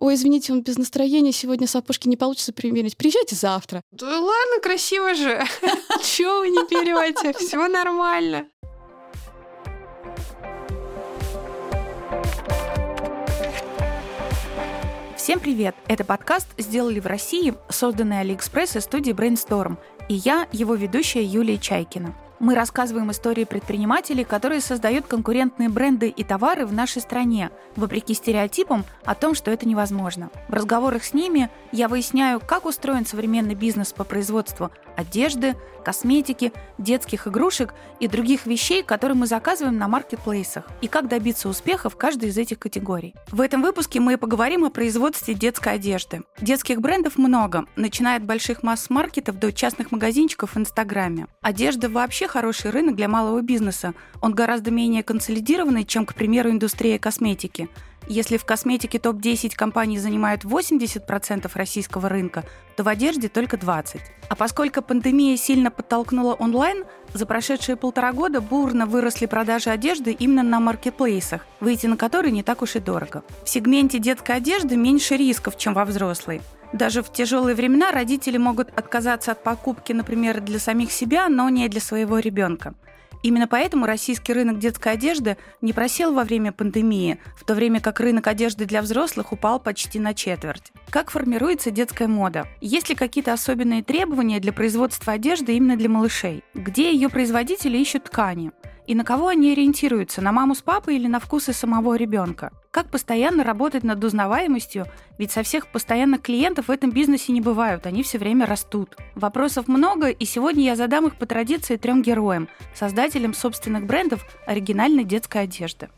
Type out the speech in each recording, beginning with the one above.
ой, извините, он без настроения, сегодня сапожки не получится примерить, приезжайте завтра. Да ладно, красиво же. Чего вы не берете? Все нормально. Всем привет! Это подкаст «Сделали в России», созданный Алиэкспресс и студией Brainstorm. И я, его ведущая Юлия Чайкина. Мы рассказываем истории предпринимателей, которые создают конкурентные бренды и товары в нашей стране, вопреки стереотипам о том, что это невозможно. В разговорах с ними я выясняю, как устроен современный бизнес по производству одежды, косметики, детских игрушек и других вещей, которые мы заказываем на маркетплейсах, и как добиться успеха в каждой из этих категорий. В этом выпуске мы поговорим о производстве детской одежды. Детских брендов много, начиная от больших масс-маркетов до частных магазинчиков в Инстаграме. Одежда вообще хороший рынок для малого бизнеса. Он гораздо менее консолидированный, чем, к примеру, индустрия косметики – если в косметике топ-10 компаний занимают 80% российского рынка, то в одежде только 20%. А поскольку пандемия сильно подтолкнула онлайн, за прошедшие полтора года бурно выросли продажи одежды именно на маркетплейсах, выйти на которые не так уж и дорого. В сегменте детской одежды меньше рисков, чем во взрослой. Даже в тяжелые времена родители могут отказаться от покупки, например, для самих себя, но не для своего ребенка. Именно поэтому российский рынок детской одежды не просел во время пандемии, в то время как рынок одежды для взрослых упал почти на четверть. Как формируется детская мода? Есть ли какие-то особенные требования для производства одежды именно для малышей? Где ее производители ищут ткани? И на кого они ориентируются? На маму с папой или на вкусы самого ребенка? Как постоянно работать над узнаваемостью? Ведь со всех постоянных клиентов в этом бизнесе не бывают, они все время растут. Вопросов много, и сегодня я задам их по традиции трем героям, создателям собственных брендов оригинальной детской одежды.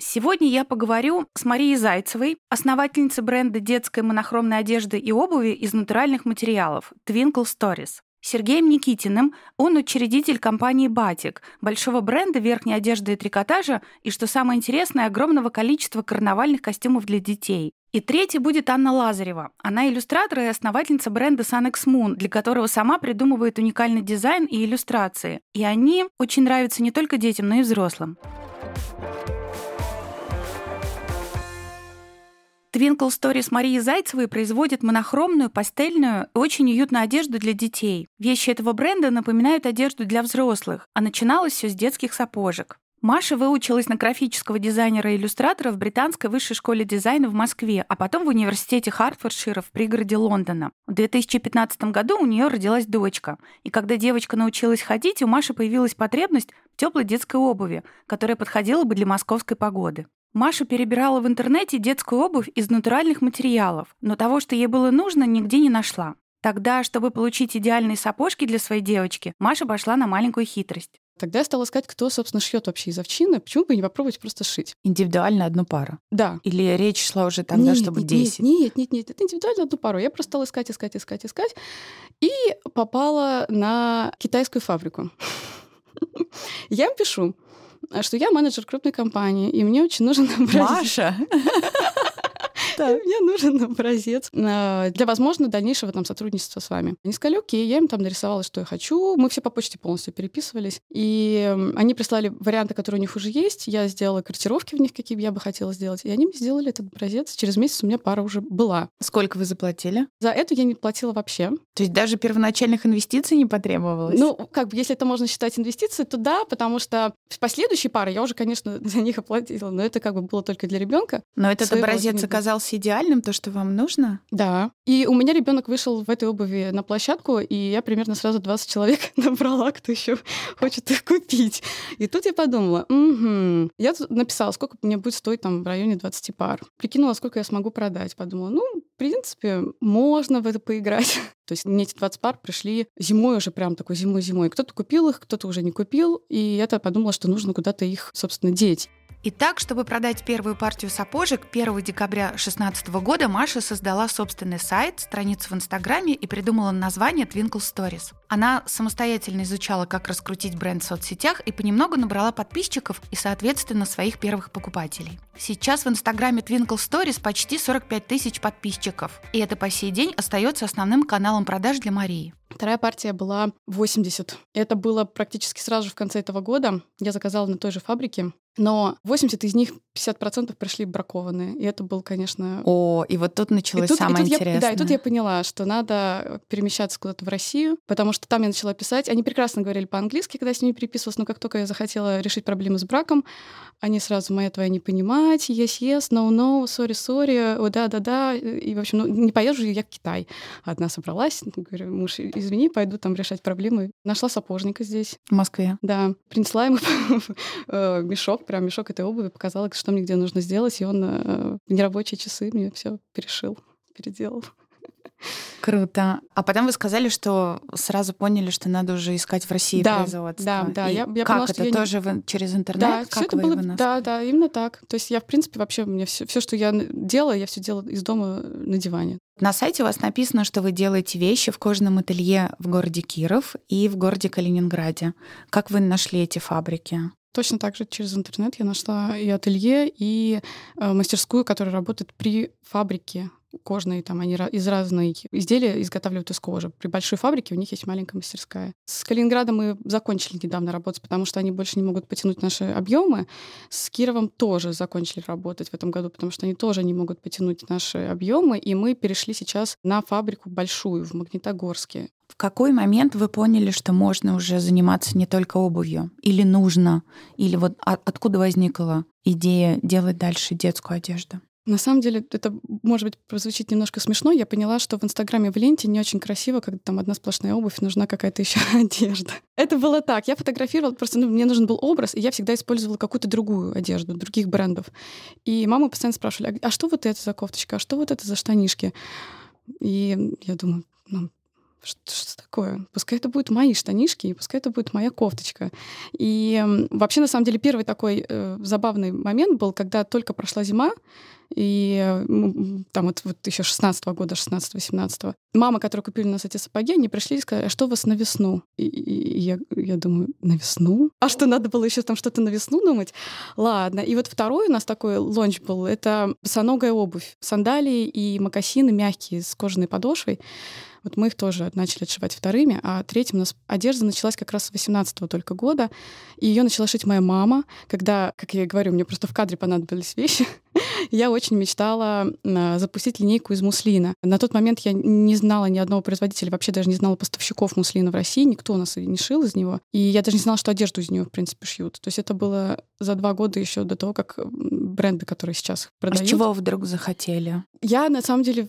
Сегодня я поговорю с Марией Зайцевой, основательницей бренда детской монохромной одежды и обуви из натуральных материалов Twinkle Stories. Сергеем Никитиным. Он учредитель компании «Батик», большого бренда верхней одежды и трикотажа, и, что самое интересное, огромного количества карнавальных костюмов для детей. И третий будет Анна Лазарева. Она иллюстратор и основательница бренда Sanex Moon, для которого сама придумывает уникальный дизайн и иллюстрации. И они очень нравятся не только детям, но и взрослым. Twinkle Stories Марии Зайцевой производит монохромную, пастельную и очень уютную одежду для детей. Вещи этого бренда напоминают одежду для взрослых, а начиналось все с детских сапожек. Маша выучилась на графического дизайнера и иллюстратора в британской высшей школе дизайна в Москве, а потом в университете Хартфордшира в пригороде Лондона. В 2015 году у нее родилась дочка. И когда девочка научилась ходить, у Маши появилась потребность в теплой детской обуви, которая подходила бы для московской погоды. Маша перебирала в интернете детскую обувь из натуральных материалов, но того, что ей было нужно, нигде не нашла. Тогда, чтобы получить идеальные сапожки для своей девочки, Маша пошла на маленькую хитрость. Тогда я стала искать, кто, собственно, шьет вообще из овчины. Почему бы не попробовать просто шить? Индивидуально одну пару? Да. Или речь шла уже тогда, нет, чтобы нет, 10? Нет, нет, нет, это индивидуально одну пару. Я просто стала искать, искать, искать, искать. И попала на китайскую фабрику. Я им пишу, что я менеджер крупной компании, и мне очень нужен образец. Маша! Да. Мне нужен образец э, для, возможно, дальнейшего там сотрудничества с вами. Они сказали, окей, я им там нарисовала, что я хочу. Мы все по почте полностью переписывались. И они прислали варианты, которые у них уже есть. Я сделала корректировки в них, какие я бы хотела сделать. И они мне сделали этот образец. Через месяц у меня пара уже была. Сколько вы заплатили? За эту я не платила вообще. То есть даже первоначальных инвестиций не потребовалось? Ну, как бы, если это можно считать инвестицией, то да, потому что последующие пары я уже, конечно, за них оплатила, но это как бы было только для ребенка. Но этот образец оказался оказалось идеальным, то, что вам нужно? Да. И у меня ребенок вышел в этой обуви на площадку, и я примерно сразу 20 человек набрала, кто еще хочет их купить. И тут я подумала, угу. Я написала, сколько мне будет стоить там в районе 20 пар. Прикинула, сколько я смогу продать. Подумала, ну, в принципе, можно в это поиграть. То есть мне эти 20 пар пришли зимой уже прям такой зимой-зимой. Кто-то купил их, кто-то уже не купил. И я-то подумала, что нужно куда-то их, собственно, деть. Итак, чтобы продать первую партию сапожек, 1 декабря 2016 года Маша создала собственный сайт, страницу в Инстаграме и придумала название Twinkle Stories. Она самостоятельно изучала, как раскрутить бренд в соцсетях и понемногу набрала подписчиков и, соответственно, своих первых покупателей. Сейчас в Инстаграме Twinkle Stories почти 45 тысяч подписчиков, и это по сей день остается основным каналом продаж для Марии. Вторая партия была 80. Это было практически сразу же в конце этого года. Я заказала на той же фабрике. Но 80 из них 50% пришли бракованные. И это был, конечно... О, и вот тут началось и тут, самое и тут интересное. Я, да, и тут я поняла, что надо перемещаться куда-то в Россию, потому что там я начала писать. Они прекрасно говорили по-английски, когда я с ними переписывалась, но как только я захотела решить проблемы с браком, они сразу «моя твоя не понимать», «yes, yes», «no, no», «sorry, sorry», «о, да, да, да». И, в общем, ну, не поезжу я в Китай. Одна собралась, говорю, муж, извини, пойду там решать проблемы. Нашла сапожника здесь. В Москве? Да. Принесла ему э, мешок, прям мешок этой обуви, показала, что мне где нужно сделать, и он э, в нерабочие часы мне все перешил, переделал. Круто. А потом вы сказали, что сразу поняли, что надо уже искать в России да, производство. Да, да. И я, я как поняла, это я тоже не... через интернет? Да, как все это было. Да, да, именно так. То есть я в принципе вообще мне все, все, что я делала, я все делала из дома на диване. На сайте у вас написано, что вы делаете вещи в кожаном ателье в городе Киров и в городе Калининграде. Как вы нашли эти фабрики? Точно так же через интернет я нашла и ателье, и э, мастерскую, которая работает при фабрике кожные, там они из разных изделия изготавливают из кожи. При большой фабрике у них есть маленькая мастерская. С Калининградом мы закончили недавно работать, потому что они больше не могут потянуть наши объемы. С Кировом тоже закончили работать в этом году, потому что они тоже не могут потянуть наши объемы, и мы перешли сейчас на фабрику большую в Магнитогорске. В какой момент вы поняли, что можно уже заниматься не только обувью? Или нужно? Или вот откуда возникла идея делать дальше детскую одежду? На самом деле, это, может быть, прозвучит немножко смешно. Я поняла, что в Инстаграме в ленте не очень красиво, когда там одна сплошная обувь, нужна какая-то еще одежда. Это было так. Я фотографировала, просто ну, мне нужен был образ, и я всегда использовала какую-то другую одежду, других брендов. И мама постоянно спрашивали, а, а что вот это за кофточка, а что вот это за штанишки? И я думаю, ну, что, что такое? Пускай это будут мои штанишки, и пускай это будет моя кофточка. И вообще, на самом деле, первый такой э, забавный момент был, когда только прошла зима, и там вот, вот еще 16 -го года, 16-17. Мама, которая купили у нас эти сапоги, они пришли и сказали, а что у вас на весну? И, и я, я думаю, на весну? А что, надо было еще там что-то на весну думать? Ладно. И вот второй у нас такой лонч был, это босоногая обувь. Сандалии и мокасины мягкие с кожаной подошвой. Вот мы их тоже начали отшивать вторыми, а третьим у нас одежда началась как раз с 18 только года. И ее начала шить моя мама, когда, как я и говорю, мне просто в кадре понадобились вещи. я очень мечтала запустить линейку из муслина. На тот момент я не знала ни одного производителя, вообще даже не знала поставщиков муслина в России, никто у нас не шил из него. И я даже не знала, что одежду из него, в принципе, шьют. То есть это было за два года еще до того, как бренды, которые сейчас продают. А с чего вдруг захотели? Я, на самом деле,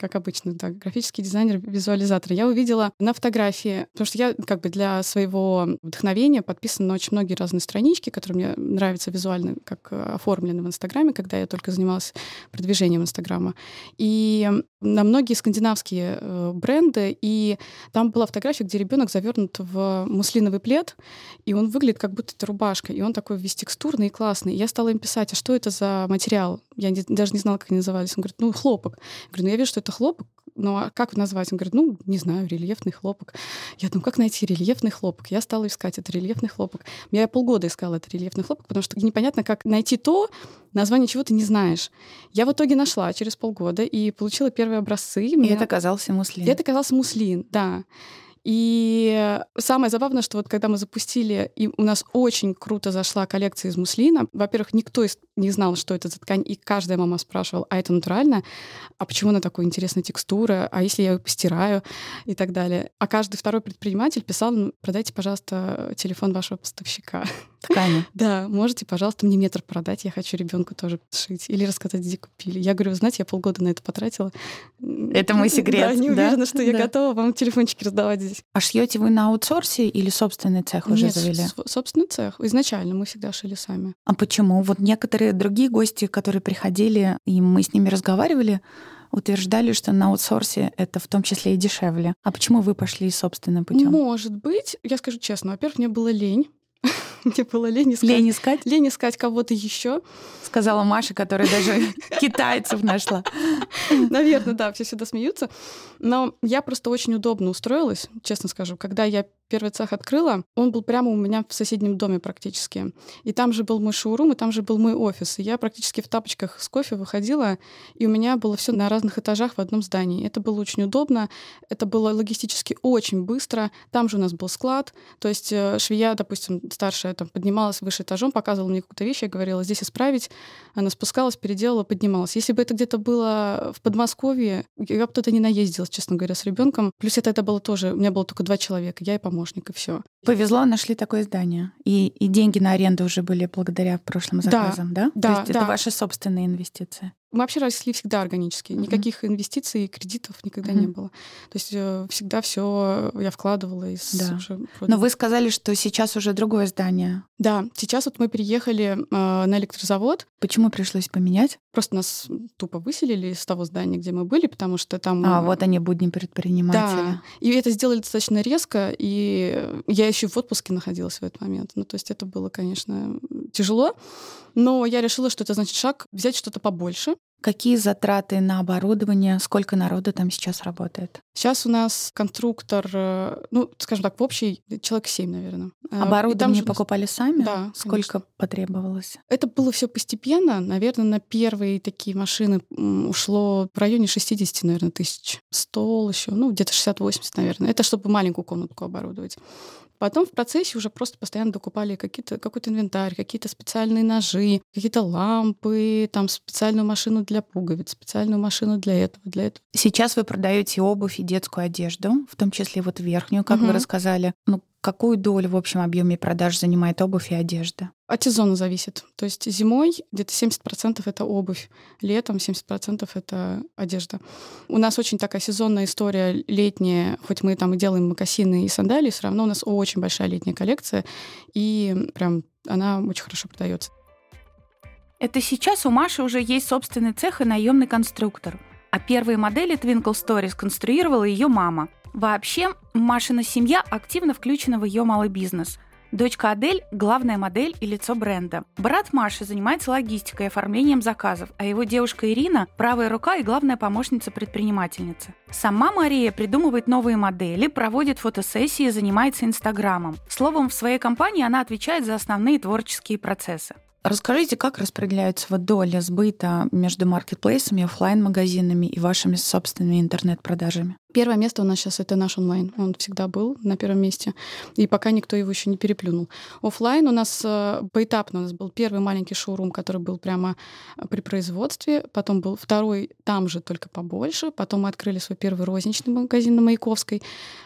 как обычно, да, графический дизайнер, визуализатор. Я увидела на фотографии, потому что я как бы для своего вдохновения подписана на очень многие разные странички, которые мне нравятся визуально, как э, оформлены в Инстаграме, когда я только занималась продвижением Инстаграма. И на многие скандинавские э, бренды, и там была фотография, где ребенок завернут в муслиновый плед, и он выглядит как будто это рубашка, и он такой весь текстурный и классный. И я стала им писать, а что это за материал? Я не, даже не знала, как они назывались. Он говорит, ну, хлопок. Я говорю, ну, я вижу, что это хлопок, ну а как назвать? Он говорит, ну, не знаю, рельефный хлопок. Я думаю, как найти рельефный хлопок? Я стала искать это рельефный хлопок. Я полгода искала это рельефный хлопок, потому что непонятно, как найти то, название чего ты не знаешь. Я в итоге нашла через полгода и получила первые образцы. И меня... это оказался муслин. И это оказался муслин, да. И самое забавное, что вот когда мы запустили, и у нас очень круто зашла коллекция из муслина. Во-первых, никто не знал, что это за ткань, и каждая мама спрашивала, а это натурально? А почему она такой интересной текстуры? А если я ее постираю? И так далее. А каждый второй предприниматель писал, продайте, пожалуйста, телефон вашего поставщика. Ткани. Да, можете, пожалуйста, мне метр продать, я хочу ребенку тоже шить. Или рассказать, где купили. Я говорю, знаете, я полгода на это потратила. Это мой секрет. Да, не уверена, что я готова вам телефончики раздавать здесь. А шьете вы на аутсорсе или собственный цех уже Нет, завели? собственный цех. Изначально мы всегда шили сами. А почему? Вот некоторые другие гости, которые приходили, и мы с ними разговаривали, утверждали, что на аутсорсе это в том числе и дешевле. А почему вы пошли собственным путем? Может быть. Я скажу честно. Во-первых, мне было лень. Мне было лень искать. Лень искать? Лень искать кого-то еще. Сказала Маша, которая даже китайцев нашла. Наверное, да, все сюда смеются. Но я просто очень удобно устроилась, честно скажу. Когда я первый цех открыла, он был прямо у меня в соседнем доме практически. И там же был мой шоурум, и там же был мой офис. И я практически в тапочках с кофе выходила, и у меня было все на разных этажах в одном здании. Это было очень удобно, это было логистически очень быстро. Там же у нас был склад, то есть э, швея, допустим, старшая, там поднималась выше этажом, показывала мне какую-то вещь, я говорила, здесь исправить. Она спускалась, переделала, поднималась. Если бы это где-то было в Подмосковье, я бы туда не наездилась, честно говоря, с ребенком. Плюс это, это было тоже, у меня было только два человека, я и помощник, и все. Повезло, нашли такое здание. И, и деньги на аренду уже были благодаря прошлым заказам, да? Да, То есть да. это ваши собственные инвестиции. Мы вообще росли всегда органически. Никаких инвестиций и кредитов никогда Мгм. не было. То есть э, всегда все я вкладывала из Да. уже Но вы сказали, что сейчас уже другое здание. Да, сейчас вот мы переехали э, на электрозавод. Почему пришлось поменять? Просто нас тупо выселили из того здания, где мы были, потому что там... А, вот они, будни предпринимателя. Да, и это сделали достаточно резко, и я еще в отпуске находилась в этот момент. Ну, то есть это было, конечно, тяжело, но я решила, что это значит шаг взять что-то побольше. Какие затраты на оборудование? Сколько народу там сейчас работает? Сейчас у нас конструктор, э, ну, скажем так, в общей человек 7, наверное. Оборудование покупали сами? Да, Сколько конечно. потребовалось? Это было все постепенно. Наверное, на первые такие машины ушло в районе 60, наверное, тысяч. Стол еще, ну, где-то 60-80, наверное. Это чтобы маленькую комнатку оборудовать. Потом в процессе уже просто постоянно докупали какие-то, какой-то инвентарь, какие-то специальные ножи, какие-то лампы, там специальную машину для пуговиц, специальную машину для этого, для этого. Сейчас вы продаете обувь и детскую одежду, в том числе вот верхнюю, как вы Мгм. рассказали. Ну, какую долю в общем объеме продаж занимает обувь и одежда? От сезона зависит. То есть зимой где-то 70% это обувь, летом 70% это одежда. У нас очень такая сезонная история летняя, хоть мы там и делаем мокасины и сандалии, все равно у нас очень большая летняя коллекция, и прям она очень хорошо продается. Это сейчас у Маши уже есть собственный цех и наемный конструктор. А первые модели Twinkle Story сконструировала ее мама. Вообще, Машина семья активно включена в ее малый бизнес. Дочка Адель – главная модель и лицо бренда. Брат Маши занимается логистикой и оформлением заказов, а его девушка Ирина – правая рука и главная помощница предпринимательницы. Сама Мария придумывает новые модели, проводит фотосессии и занимается Инстаграмом. Словом, в своей компании она отвечает за основные творческие процессы. Расскажите, как распределяется вот доля сбыта между маркетплейсами, оффлайн магазинами и вашими собственными интернет-продажами? Первое место у нас сейчас это наш онлайн. Он всегда был на первом месте. И пока никто его еще не переплюнул. Оффлайн у нас э, поэтапно у нас был первый маленький шоурум, который был прямо э, при производстве. Потом был второй там же, только побольше. Потом мы открыли свой первый розничный магазин на Маяковской.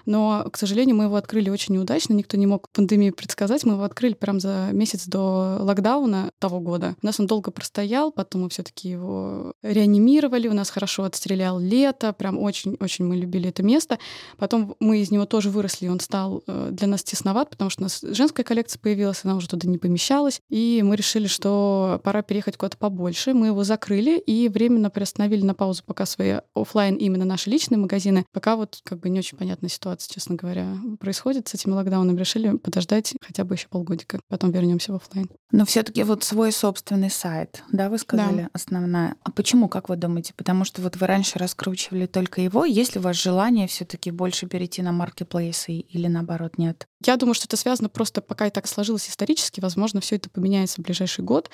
Но, к сожалению, мы его открыли очень неудачно. Никто не мог пандемию предсказать. Мы его открыли прям за месяц до локдауна того года. У нас он долго простоял, потом мы все таки его реанимировали. У нас хорошо отстрелял лето. Прям очень-очень мы любили это место. Потом мы из него тоже выросли, и он стал э, для нас тесноват, потому что у нас женская коллекция появилась, она уже туда не помещалась. И мы решили, что пора переехать куда-то побольше. Мы его закрыли и временно приостановили на паузу пока свои оффлайн именно наши личные магазины. Пока вот как бы не очень понятная ситуация, честно говоря, происходит с этим локдауном. Решили подождать хотя бы еще полгодика, потом вернемся в оффлайн. Но все-таки вот свой собственный сайт, да, вы сказали, основная. А почему, как вы думаете? Потому что вот вы раньше раскручивали только его. Есть ли у вас желание все-таки больше перейти на маркетплейсы или наоборот нет? Я думаю, что это связано просто, пока и так сложилось исторически, возможно, все это поменяется в ближайший год,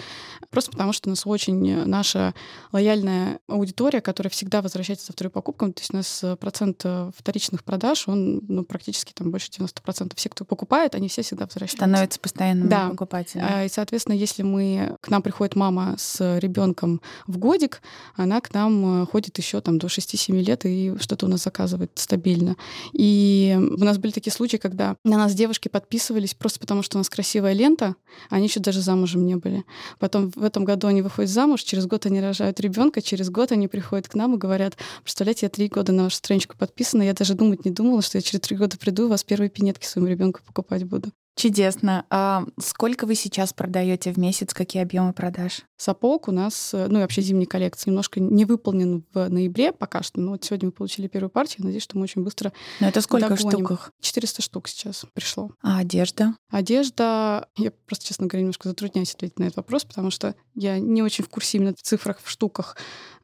просто потому что у нас очень наша лояльная аудитория, которая всегда возвращается за второй покупкой. То есть у нас э, процент э, вторичных продаж, он ну, практически там больше 90%. Все, кто покупает, они все всегда возвращаются. Становится постоянным Да. покупателем. А, И, соответственно, если мы к нам приходит мама с ребенком в годик, она к нам э, ходит еще там до 6-7 лет и что-то у нас заказывает стабильно. И у нас были такие случаи, когда на нас девушки подписывались просто потому, что у нас красивая лента, они еще даже замужем не были. Потом в этом году они выходят замуж, через год они рожают ребенка, через год они приходят к нам и говорят, представляете, я три года на вашу страничку подписана, я даже думать не думала, что я через три года приду и у вас первые пинетки своему ребенку покупать буду. Чудесно. А сколько вы сейчас продаете в месяц? Какие объемы продаж? Сапог у нас, э, ну и вообще зимний коллекция, немножко не выполнен в ноябре пока что. Но вот сегодня мы получили первую партию. Надеюсь, что мы очень быстро Но это сколько догоним. в штуках? 400 штук сейчас пришло. А одежда? Одежда, я просто, честно говоря, немножко затрудняюсь ответить на этот вопрос, потому что я не очень в курсе именно в цифрах, в штуках,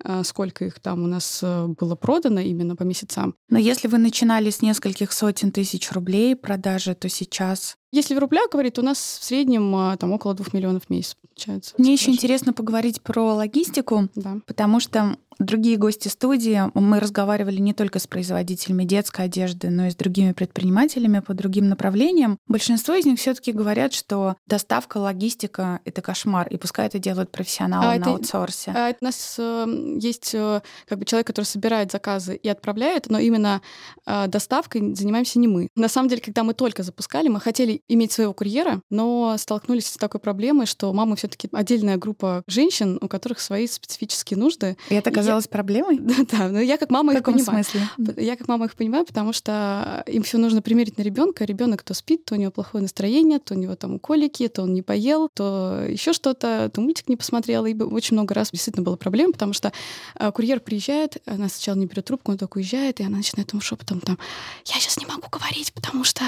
э, сколько их там у нас э, было продано именно по месяцам. Но если вы начинали с нескольких сотен тысяч рублей продажи, то сейчас Если в рублях говорить, у нас в среднем а, там около 2 миллионов в месяц получается. Мне еще интересно поговорить про логистику, Да. потому что другие гости студии, мы разговаривали не только с производителями детской одежды, но и с другими предпринимателями по другим направлениям. Большинство из них все-таки говорят, что доставка, логистика — это кошмар, и пускай это делают профессионалы А на это- аутсорсе. А это у нас э, есть э, как бы человек, который собирает заказы и отправляет, но именно э, доставкой занимаемся не мы. На самом деле, когда мы только запускали, мы хотели иметь своего курьера, но столкнулись с такой проблемой, что мамы все-таки отдельная группа женщин, у которых свои специфические нужды. И это казалось проблемой? Да, да, но я как мама В их каком понимаю. смысле? Я как мама их понимаю, потому что им все нужно примерить на ребенка. Ребенок то спит, то у него плохое настроение, то у него там колики, то он не поел, то еще что-то, то мультик не посмотрел. И очень много раз действительно была проблема, потому что э, курьер приезжает, она сначала не берет трубку, он только уезжает, и она начинает ему шепотом там: Я сейчас не могу говорить, потому что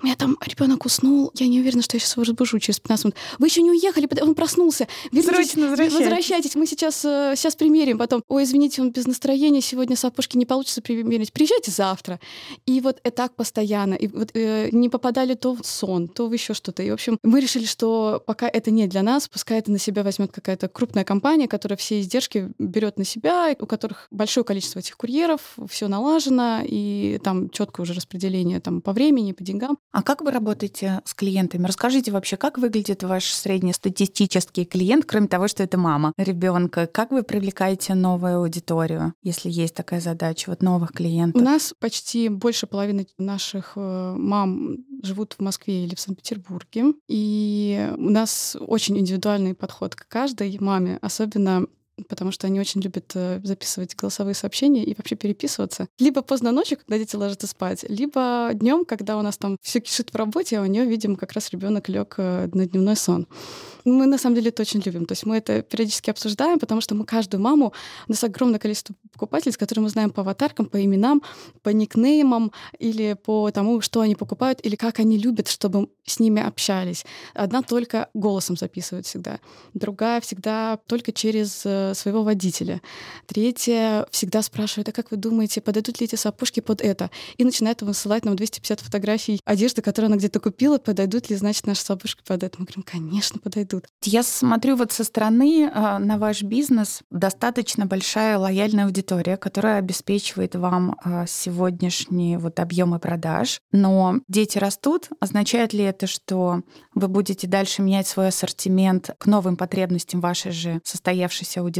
у меня там ребенок уснул, я не уверена, что я сейчас его разбужу через 15 минут. Вы еще не уехали, он проснулся. Вернитесь, Срочно возвращайтесь. возвращайтесь, мы сейчас, э, сейчас примерим. Потом, ой, извините, он без настроения, сегодня сапожки не получится примерить. Приезжайте завтра. И вот это так постоянно. И вот э, не попадали то в сон, то в еще что-то. И, в общем, мы решили, что пока это не для нас, пускай это на себя возьмет какая-то крупная компания, которая все издержки берет на себя, у которых большое количество этих курьеров, все налажено, и там четкое уже распределение там, по времени, по деньгам. А как вы работаете с клиентами? Расскажите вообще, как выглядит ваш среднестатистический клиент, кроме того, что это мама ребенка? Как вы привлекаете новую аудиторию, если есть такая задача, вот новых У клиентов? нас почти больше половины наших э, мам живут в Москве или в Санкт-Петербурге. И у нас очень индивидуальный подход к каждой маме, особенно потому что они очень любят э, записывать голосовые сообщения и вообще переписываться. Либо поздно ночью, когда дети ложатся спать, либо днем, когда у нас там все кишит в работе, а у нее, видимо, как раз ребенок лег на дневной сон. Мы на самом деле это очень любим. То есть мы это периодически обсуждаем, потому что мы каждую маму, у нас огромное количество покупателей, с которыми мы знаем по аватаркам, по именам, по никнеймам или по тому, что они покупают, или как они любят, чтобы с ними общались. Одна только голосом записывает всегда, другая всегда только через э, своего водителя, третья всегда спрашивает, а как вы думаете, подойдут ли эти сапожки под это? И начинает высылать нам 250 фотографий одежды, которую она где-то купила, подойдут ли, значит, наши сапожки под это. Мы говорим, конечно, подойдут. Я смотрю вот со стороны а, на ваш бизнес. Достаточно большая лояльная аудитория, которая обеспечивает вам а, сегодняшние вот объемы продаж. Но дети растут. Означает ли это, что вы будете дальше менять свой ассортимент к новым потребностям вашей же состоявшейся аудитории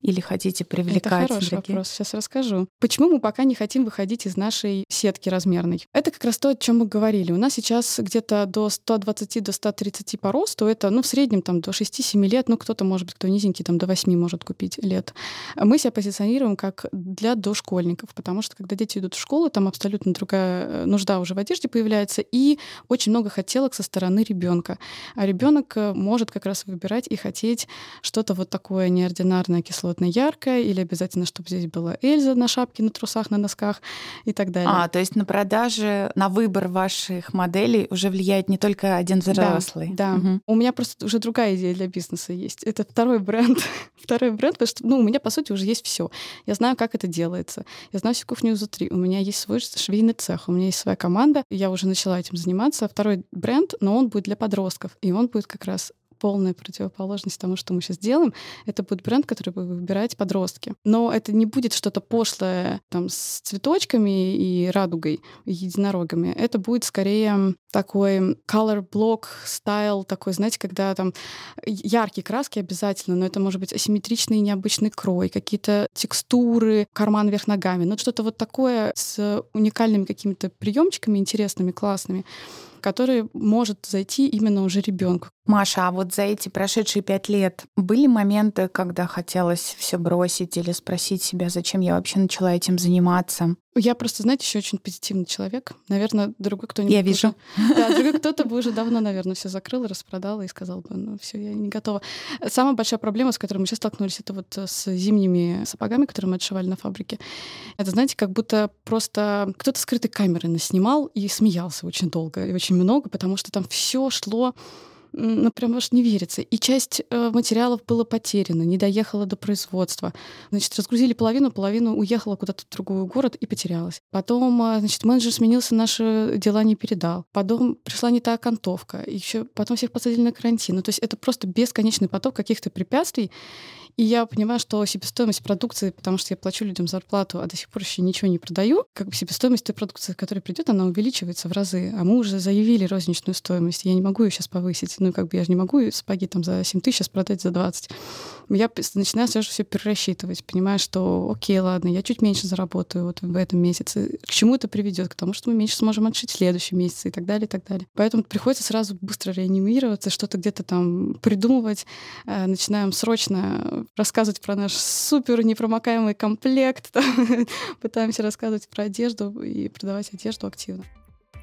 или хотите привлекать Это хороший других? вопрос, сейчас расскажу. Почему мы пока не хотим выходить из нашей сетки размерной? Это как раз то, о чем мы говорили. У нас сейчас где-то до 120 до 130 по росту. Это, ну, в среднем там до 6-7 лет. Ну, кто-то, может быть, кто низенький, там до 8 может купить лет. Мы себя позиционируем как для дошкольников, потому что когда дети идут в школу, там абсолютно другая э, нужда уже в одежде появляется, и очень много хотелок со стороны ребенка. А ребенок может как раз выбирать и хотеть что-то вот такое неординарное, кислотно яркое, или обязательно, чтобы здесь была Эльза на шапке, на трусах, на носках и так далее. А, то есть на продаже, на выбор ваших моделей уже влияет не только один взрослый. Да. Мгм. У меня просто уже другая идея для бизнеса есть. Это второй бренд. второй бренд, потому что ну, у меня, по сути, уже есть все. Я знаю, как это делается. Я знаю всю кухню изнутри. У меня есть свой швейный цех, у меня есть своя команда. Я уже начала этим заниматься. Второй бренд, но он будет для подростков. И он будет как раз полная противоположность тому, что мы сейчас делаем. Это будет бренд, который будет выбирать подростки. Но это не будет что-то пошлое там, с цветочками и радугой, и единорогами. Это будет скорее такой color block стайл, такой, знаете, когда там яркие краски обязательно, но это может быть асимметричный необычный крой, какие-то текстуры, карман вверх ногами. Ну, что-то вот такое с уникальными какими-то приемчиками интересными, классными который может зайти именно уже ребенку. Маша, а вот за эти прошедшие пять лет были моменты, когда хотелось все бросить или спросить себя, зачем я вообще начала этим заниматься? Я просто, знаете, еще очень позитивный человек. Наверное, другой кто-нибудь... Я вижу. Уже, да, другой кто-то бы уже давно, наверное, все закрыл, распродал и сказал бы, ну все, я не готова. Самая большая проблема, с которой мы сейчас столкнулись, это вот с зимними сапогами, которые мы отшивали на фабрике. Это, знаете, как будто просто кто-то скрытой камерой наснимал и смеялся очень долго и очень много, потому что там все шло ну, прям аж не верится. И часть э, материалов была потеряна, не доехала до производства. Значит, разгрузили половину, половину уехала куда-то в другой город и потерялась. Потом, э, значит, менеджер сменился, наши дела не передал. Потом пришла не та окантовка. Еще потом всех посадили на карантин. Ну, то есть это просто бесконечный поток каких-то препятствий. И я понимаю, что себестоимость продукции, потому что я плачу людям зарплату, а до сих пор еще ничего не продаю, как бы себестоимость той продукции, которая придет, она увеличивается в разы. А мы уже заявили розничную стоимость. Я не могу ее сейчас повысить. Ну, как бы я же не могу сапоги там за 7 тысяч сейчас продать за 20. Я начинаю сразу все перерасчитывать, понимаю, что окей, ладно, я чуть меньше заработаю вот в этом месяце. К чему это приведет? К тому, что мы меньше сможем отшить в следующем месяце и так далее, и так далее. Поэтому приходится сразу быстро реанимироваться, что-то где-то там придумывать. Э, начинаем срочно рассказывать про наш супер непромокаемый комплект, пытаемся рассказывать про одежду и продавать одежду активно.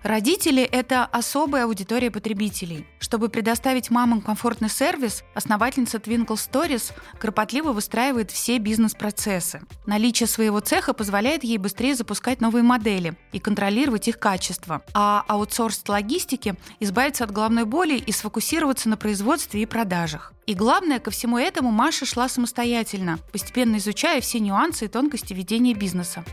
Родители – это особая аудитория потребителей. Чтобы предоставить мамам комфортный сервис, основательница Twinkle Stories кропотливо выстраивает все бизнес-процессы. Наличие своего цеха позволяет ей быстрее запускать новые модели и контролировать их качество. А аутсорс логистики – избавиться от головной боли и сфокусироваться на производстве и продажах. И главное, ко всему этому Маша шла самостоятельно, постепенно изучая все нюансы и тонкости ведения бизнеса.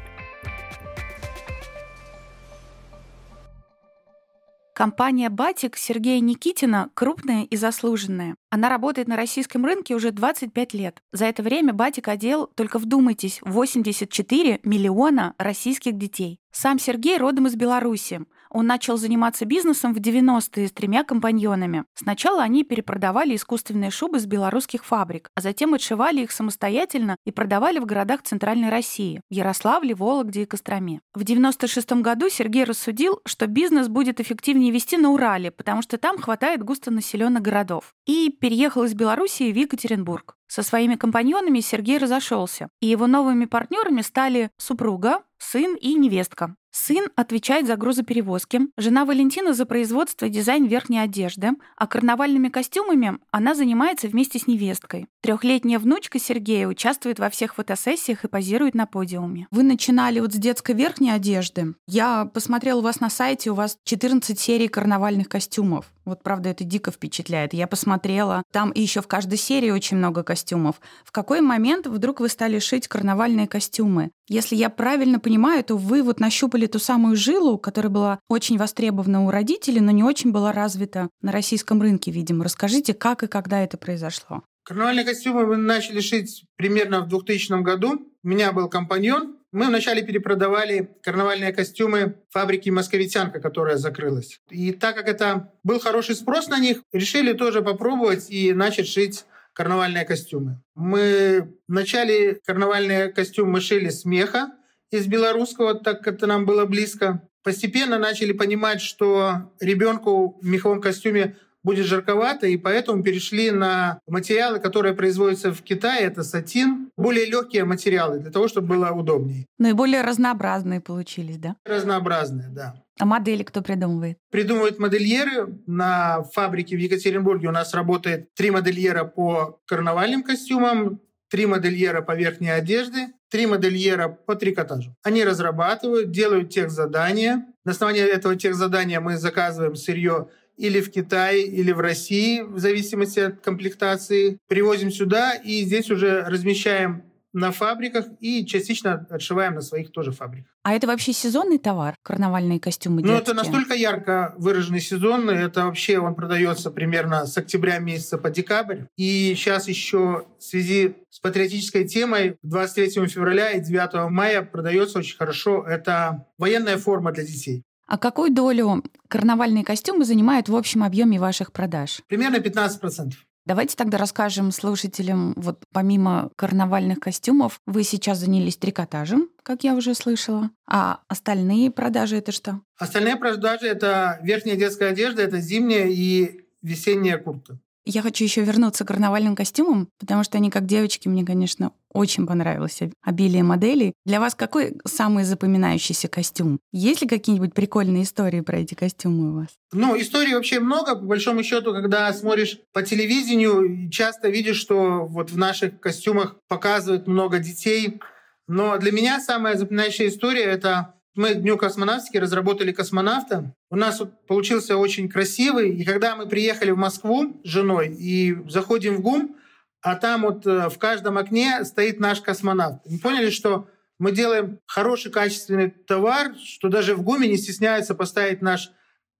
Компания «Батик» Сергея Никитина крупная и заслуженная. Она работает на российском рынке уже 25 лет. За это время «Батик» одел, только вдумайтесь, 84 миллиона российских детей. Сам Сергей родом из Беларуси. Он начал заниматься бизнесом в 90-е с тремя компаньонами. Сначала они перепродавали искусственные шубы с белорусских фабрик, а затем отшивали их самостоятельно и продавали в городах Центральной России – Ярославле, Вологде и Костроме. В 96 году Сергей рассудил, что бизнес будет эффективнее вести на Урале, потому что там хватает густонаселенных городов. И переехал из Белоруссии в Екатеринбург. Со своими компаньонами Сергей разошелся, и его новыми партнерами стали супруга, сын и невестка. Сын отвечает за грузоперевозки, жена Валентина за производство и дизайн верхней одежды, а карнавальными костюмами она занимается вместе с невесткой. Трехлетняя внучка Сергея участвует во всех фотосессиях и позирует на подиуме. Вы начинали вот с детской верхней одежды. Я посмотрела у вас на сайте, у вас 14 серий карнавальных костюмов. Вот правда, это дико впечатляет. Я посмотрела, там еще в каждой серии очень много костюмов. В какой момент вдруг вы стали шить карнавальные костюмы? Если я правильно понимаю, то вы вот нащупали ту самую жилу, которая была очень востребована у родителей, но не очень была развита на российском рынке, видимо. Расскажите, как и когда это произошло? Карнавальные костюмы мы начали шить примерно в 2000 году. У меня был компаньон, мы вначале перепродавали карнавальные костюмы фабрики «Московитянка», которая закрылась. И так как это был хороший спрос на них, решили тоже попробовать и начать шить карнавальные костюмы. Мы вначале карнавальные костюмы шили с меха из белорусского, так как это нам было близко. Постепенно начали понимать, что ребенку в меховом костюме будет жарковато, и поэтому перешли на материалы, которые производятся в Китае. Это сатин, более легкие материалы, для того, чтобы было удобнее. Ну и более разнообразные получились, да? Разнообразные, да. А модели кто придумывает? Придумывают модельеры. На фабрике в Екатеринбурге у нас работает три модельера по карнавальным костюмам, три модельера по верхней одежде, три модельера по трикотажу. Они разрабатывают, делают тех задания. На основании этого тех задания мы заказываем сырье или в Китае, или в России, в зависимости от комплектации. Привозим сюда и здесь уже размещаем на фабриках и частично отшиваем на своих тоже фабриках. А это вообще сезонный товар, карнавальные костюмы детские? Ну, это настолько ярко выраженный сезонный. Это вообще он продается примерно с октября месяца по декабрь. И сейчас еще в связи с патриотической темой 23 февраля и 9 мая продается очень хорошо. Это военная форма для детей. А какую долю карнавальные костюмы занимают в общем объеме ваших продаж? Примерно 15%. Давайте тогда расскажем слушателям, вот помимо карнавальных костюмов, вы сейчас занялись трикотажем, как я уже слышала. А остальные продажи это что? Остальные продажи это верхняя детская одежда, это зимняя и весенняя куртка. Я хочу еще вернуться к карнавальным костюмам, потому что они, как девочки, мне, конечно, очень понравилось обилие моделей. Для вас какой самый запоминающийся костюм? Есть ли какие-нибудь прикольные истории про эти костюмы у вас? Ну, историй вообще много. По большому счету, когда смотришь по телевидению, часто видишь, что вот в наших костюмах показывают много детей. Но для меня самая запоминающая история — это мы Дню космонавтики разработали космонавта. У нас получился очень красивый. И когда мы приехали в Москву с женой и заходим в ГУМ, а там вот э, в каждом окне стоит наш космонавт. Мы поняли, что мы делаем хороший качественный товар, что даже в ГУМе не стесняется поставить наш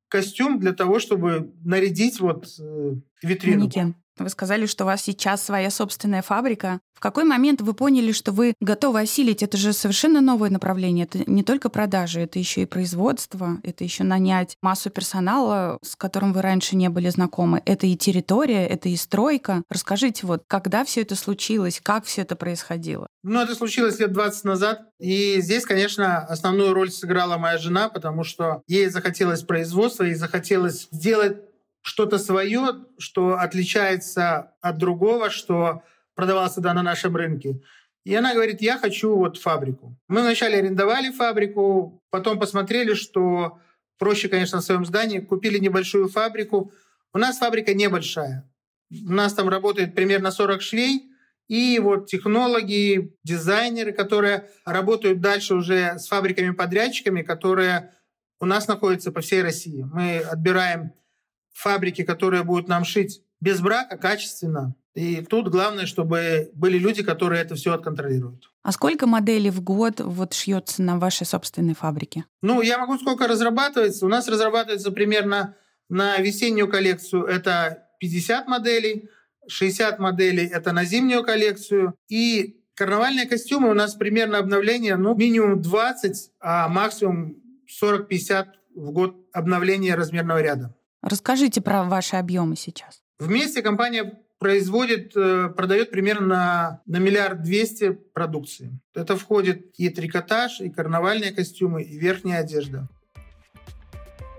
костюм для того, чтобы нарядить вот э, витрину. Манекен. Вы сказали, что у вас сейчас своя собственная фабрика. В какой момент вы поняли, что вы готовы осилить? Это же совершенно новое направление. Это не только продажи, это еще и производство, это еще нанять массу персонала, с которым вы раньше не были знакомы. Это и территория, это и стройка. Расскажите, вот когда все это случилось, как все это происходило? Ну, это случилось лет 20 назад. И здесь, конечно, основную роль сыграла моя жена, потому что ей захотелось производства, ей захотелось сделать что-то свое, что отличается от другого, что продавалось тогда на нашем рынке. И она говорит, я хочу вот фабрику. Мы вначале арендовали фабрику, потом посмотрели, что проще, конечно, в своем здании, купили небольшую фабрику. У нас фабрика небольшая. У нас там работает примерно 40 швей, и вот технологи, дизайнеры, которые работают дальше уже с фабриками-подрядчиками, которые у нас находятся по всей России. Мы отбираем фабрики, которые будут нам шить без брака, качественно. И тут главное, чтобы были люди, которые это все отконтролируют. А сколько моделей в год вот шьется на вашей собственной фабрике? Ну, я могу сколько разрабатывается. У нас разрабатывается примерно на весеннюю коллекцию это 50 моделей, 60 моделей это на зимнюю коллекцию. И карнавальные костюмы у нас примерно обновление, ну, минимум 20, а максимум 40-50 в год обновления размерного ряда. Расскажите про ваши объемы сейчас. Вместе компания производит, э, продает примерно на, на миллиард двести продукции. Это входит и трикотаж, и карнавальные костюмы, и верхняя одежда.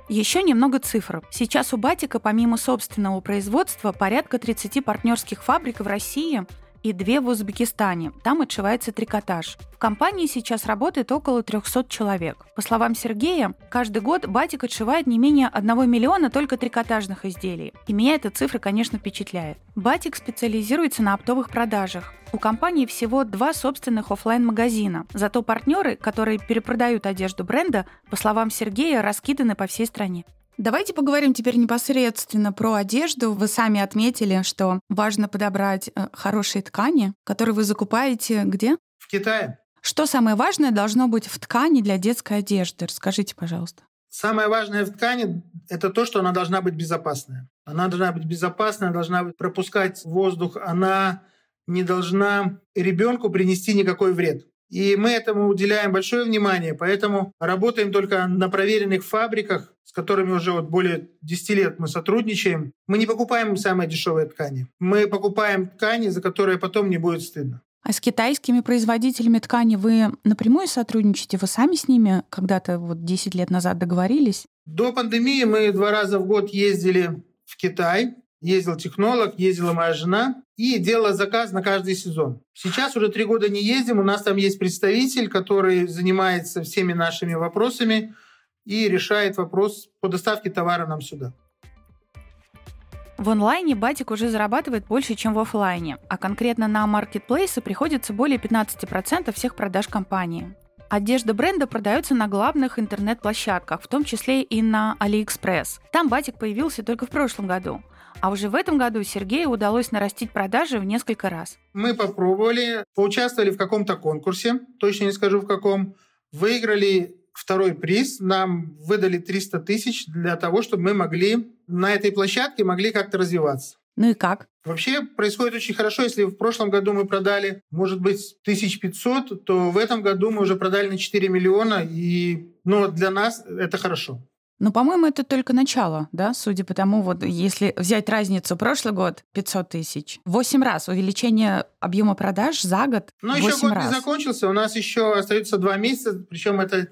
Еще немного цифр. Сейчас у Батика помимо собственного производства порядка 30 партнерских фабрик в России – и две в Узбекистане. Там отшивается трикотаж. В компании сейчас работает около 300 человек. По словам Сергея, каждый год Батик отшивает не менее 1 миллиона только трикотажных изделий. И меня эта цифра, конечно, впечатляет. Батик специализируется на оптовых продажах. У компании всего два собственных офлайн магазина Зато партнеры, которые перепродают одежду бренда, по словам Сергея, раскиданы по всей стране. Давайте поговорим теперь непосредственно про одежду. Вы сами отметили, что важно подобрать э, хорошие ткани, которые вы закупаете где? В Китае. Что самое важное должно быть в ткани для детской одежды? Расскажите, пожалуйста. Самое важное в ткани – это то, что она должна быть безопасная. Она должна быть безопасная, должна пропускать воздух, она не должна ребенку принести никакой вред. И мы этому уделяем большое внимание, поэтому работаем только на проверенных фабриках, с которыми уже вот более 10 лет мы сотрудничаем. Мы не покупаем самые дешевые ткани. Мы покупаем ткани, за которые потом не будет стыдно. А с китайскими производителями ткани вы напрямую сотрудничаете? Вы сами с ними когда-то вот 10 лет назад договорились? До пандемии мы два раза в год ездили в Китай. Ездил технолог, ездила моя жена и делала заказ на каждый сезон. Сейчас уже три года не ездим. У нас там есть представитель, который занимается всеми нашими вопросами и решает вопрос по доставке товара нам сюда. В онлайне Батик уже зарабатывает больше, чем в офлайне, а конкретно на маркетплейсы приходится более 15% всех продаж компании. Одежда бренда продается на главных интернет-площадках, в том числе и на AliExpress. Там Батик появился только в прошлом году. А уже в этом году Сергею удалось нарастить продажи в несколько раз. Мы попробовали, поучаствовали в каком-то конкурсе, точно не скажу в каком, выиграли второй приз. Нам выдали 300 тысяч для того, чтобы мы могли на этой площадке могли как-то развиваться. Ну и как? Вообще происходит очень хорошо. Если в прошлом году мы продали, может быть, 1500, то в этом году мы уже продали на 4 миллиона. И ну, для нас это хорошо. Ну, по-моему, это только начало, да, судя по тому, вот если взять разницу прошлый год 500 тысяч, 8 раз увеличение объема продаж за год. Ну, еще год раз. не закончился, у нас еще остается два месяца, причем это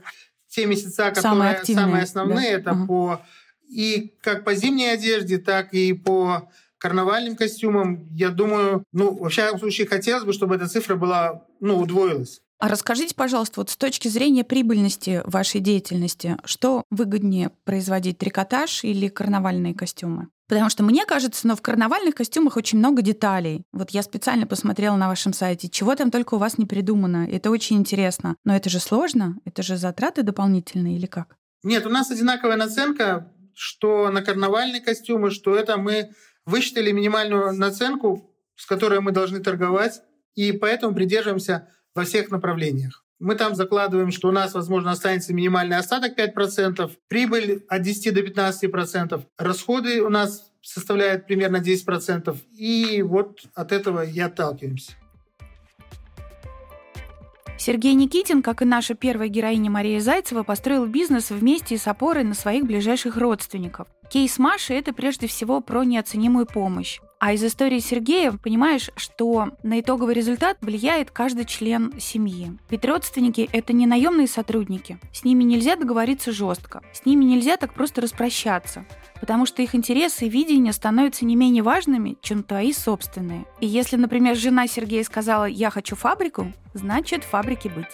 те месяца, которые самые, активные, самые основные, да? это угу. по и как по зимней одежде, так и по карнавальным костюмам, я думаю, ну, во всяком случае, хотелось бы, чтобы эта цифра была, ну, удвоилась. А расскажите, пожалуйста, вот с точки зрения прибыльности вашей деятельности, что выгоднее производить, трикотаж или карнавальные костюмы? Потому что мне кажется, но в карнавальных костюмах очень много деталей. Вот я специально посмотрела на вашем сайте, чего там только у вас не придумано. Это очень интересно. Но это же сложно, это же затраты дополнительные или как? Нет, у нас одинаковая наценка, что на карнавальные костюмы, что это мы высчитали минимальную наценку, с которой мы должны торговать, и поэтому придерживаемся во всех направлениях. Мы там закладываем, что у нас, возможно, останется минимальный остаток 5%, прибыль от 10 до 15%, расходы у нас составляют примерно 10%, и вот от этого и отталкиваемся. Сергей Никитин, как и наша первая героиня Мария Зайцева, построил бизнес вместе с опорой на своих ближайших родственников. Кейс Маши – это прежде всего про неоценимую помощь. А из истории Сергея понимаешь, что на итоговый результат влияет каждый член семьи. Ведь родственники — это не наемные сотрудники. С ними нельзя договориться жестко. С ними нельзя так просто распрощаться. Потому что их интересы и видения становятся не менее важными, чем твои собственные. И если, например, жена Сергея сказала «я хочу фабрику», значит фабрике быть.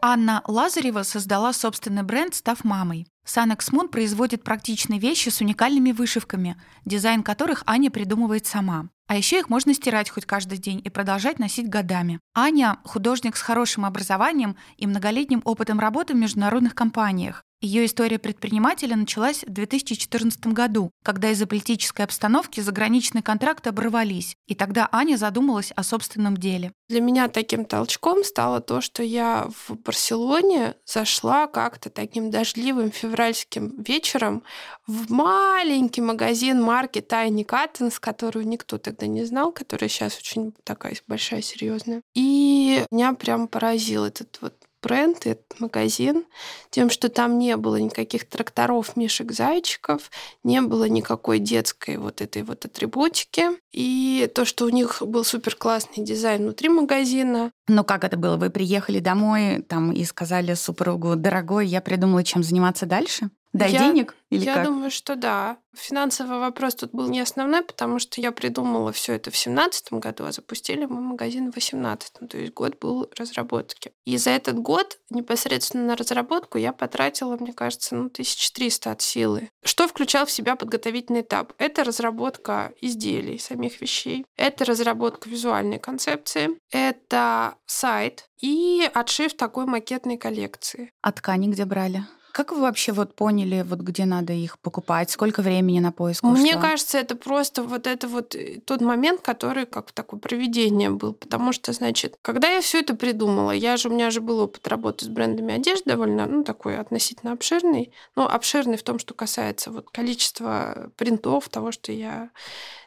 Анна Лазарева создала собственный бренд, став мамой. Санекс Moon производит практичные вещи с уникальными вышивками, дизайн которых Аня придумывает сама. А еще их можно стирать хоть каждый день и продолжать носить годами. Аня – художник с хорошим образованием и многолетним опытом работы в международных компаниях. Ее история предпринимателя началась в 2014 году, когда из-за политической обстановки заграничные контракты оборвались, и тогда Аня задумалась о собственном деле. Для меня таким толчком стало то, что я в Барселоне зашла как-то таким дождливым февральским вечером в маленький магазин марки Tiny Cuttons, которую никто тогда не знал, которая сейчас очень такая большая, серьезная. И меня прям поразил этот вот бренд, этот магазин, тем, что там не было никаких тракторов, мишек, зайчиков, не было никакой детской вот этой вот атрибутики. И то, что у них был супер классный дизайн внутри магазина. Ну как это было? Вы приехали домой там и сказали супругу, дорогой, я придумала, чем заниматься дальше? Дай я, денег или Я как? думаю, что да. Финансовый вопрос тут был не основной, потому что я придумала все это в семнадцатом году, а запустили мы магазин в восемнадцатом, то есть год был разработки. И за этот год непосредственно на разработку я потратила, мне кажется, ну, 1300 от силы. Что включал в себя подготовительный этап? Это разработка изделий, самих вещей, это разработка визуальной концепции, это сайт и отшив такой макетной коллекции. А ткани где брали? Как вы вообще вот поняли, вот где надо их покупать? Сколько времени на поиск ушло? Мне кажется, это просто вот это вот э, тот момент, который как такое проведение был. Потому что, значит, когда я все это придумала, я же, у меня же был опыт работы с брендами одежды довольно, ну, такой относительно обширный. Ну, обширный в том, что касается вот количества принтов, того, что я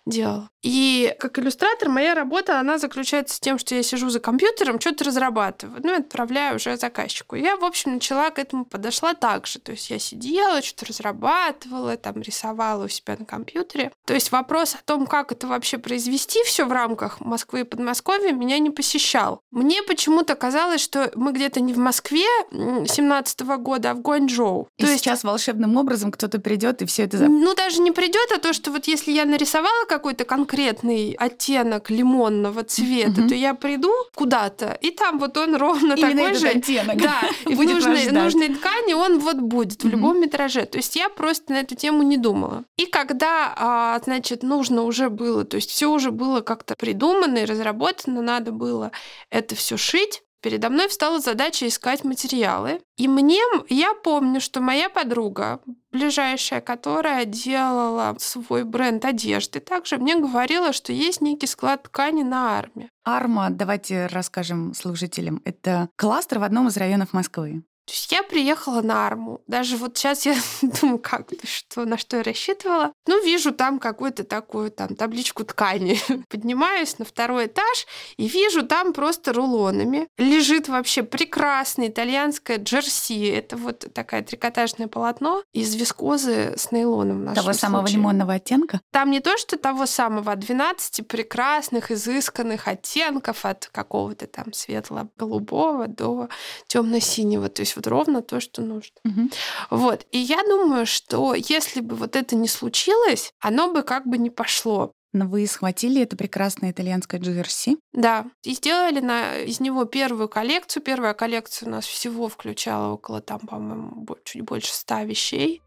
делала. И как иллюстратор моя работа, она заключается в тем, что я сижу за компьютером, что-то разрабатываю, ну, и отправляю уже заказчику. Я, в общем, начала к этому, подошла так же. То есть я сидела, что-то разрабатывала, там рисовала у себя на компьютере. То есть вопрос о том, как это вообще произвести все в рамках Москвы и Подмосковья, меня не посещал. Мне почему-то казалось, что мы где-то не в Москве 17 года, а в Гуанчжоу. И То сейчас волшебным образом кто-то придет и все это... ну, даже не придет, а то, что вот если я нарисовала какой-то конкретный оттенок лимонного цвета, Мгм. то я приду куда-то, и там вот он ровно Именно такой же. оттенок. Да, и в нужной, нужной ткани он вот будет в Мгм. любом метраже. То есть я просто на эту тему не думала. И когда, а, значит, нужно уже было, то есть все уже было как-то придумано и разработано, надо было это все шить, Передо мной встала задача искать материалы. И мне, я помню, что моя подруга, ближайшая, которая делала свой бренд одежды, также мне говорила, что есть некий склад ткани на армии. Арма, давайте расскажем служителям. Это кластер в одном из районов Москвы. То есть я приехала на арму. Даже вот сейчас я думаю, как, что, на что я рассчитывала. Ну, вижу там какую-то такую там табличку ткани. Поднимаюсь на второй этаж и вижу там просто рулонами. Лежит вообще прекрасное итальянское джерси. Это вот такое трикотажное полотно из вискозы с нейлоном. в Того самого случае. лимонного оттенка. Там не то, что того самого, а 12 прекрасных, изысканных оттенков от какого-то там светло-голубого до темно-синего. То есть получилось вот ровно то, что нужно. Мгм. Вот. И я думаю, что если бы вот это не случилось, оно бы как бы не пошло. Но вы схватили это прекрасное итальянское джерси. Да, и сделали на, из него первую коллекцию. Первая коллекция у нас всего включала около, там, по-моему, чуть больше ста вещей.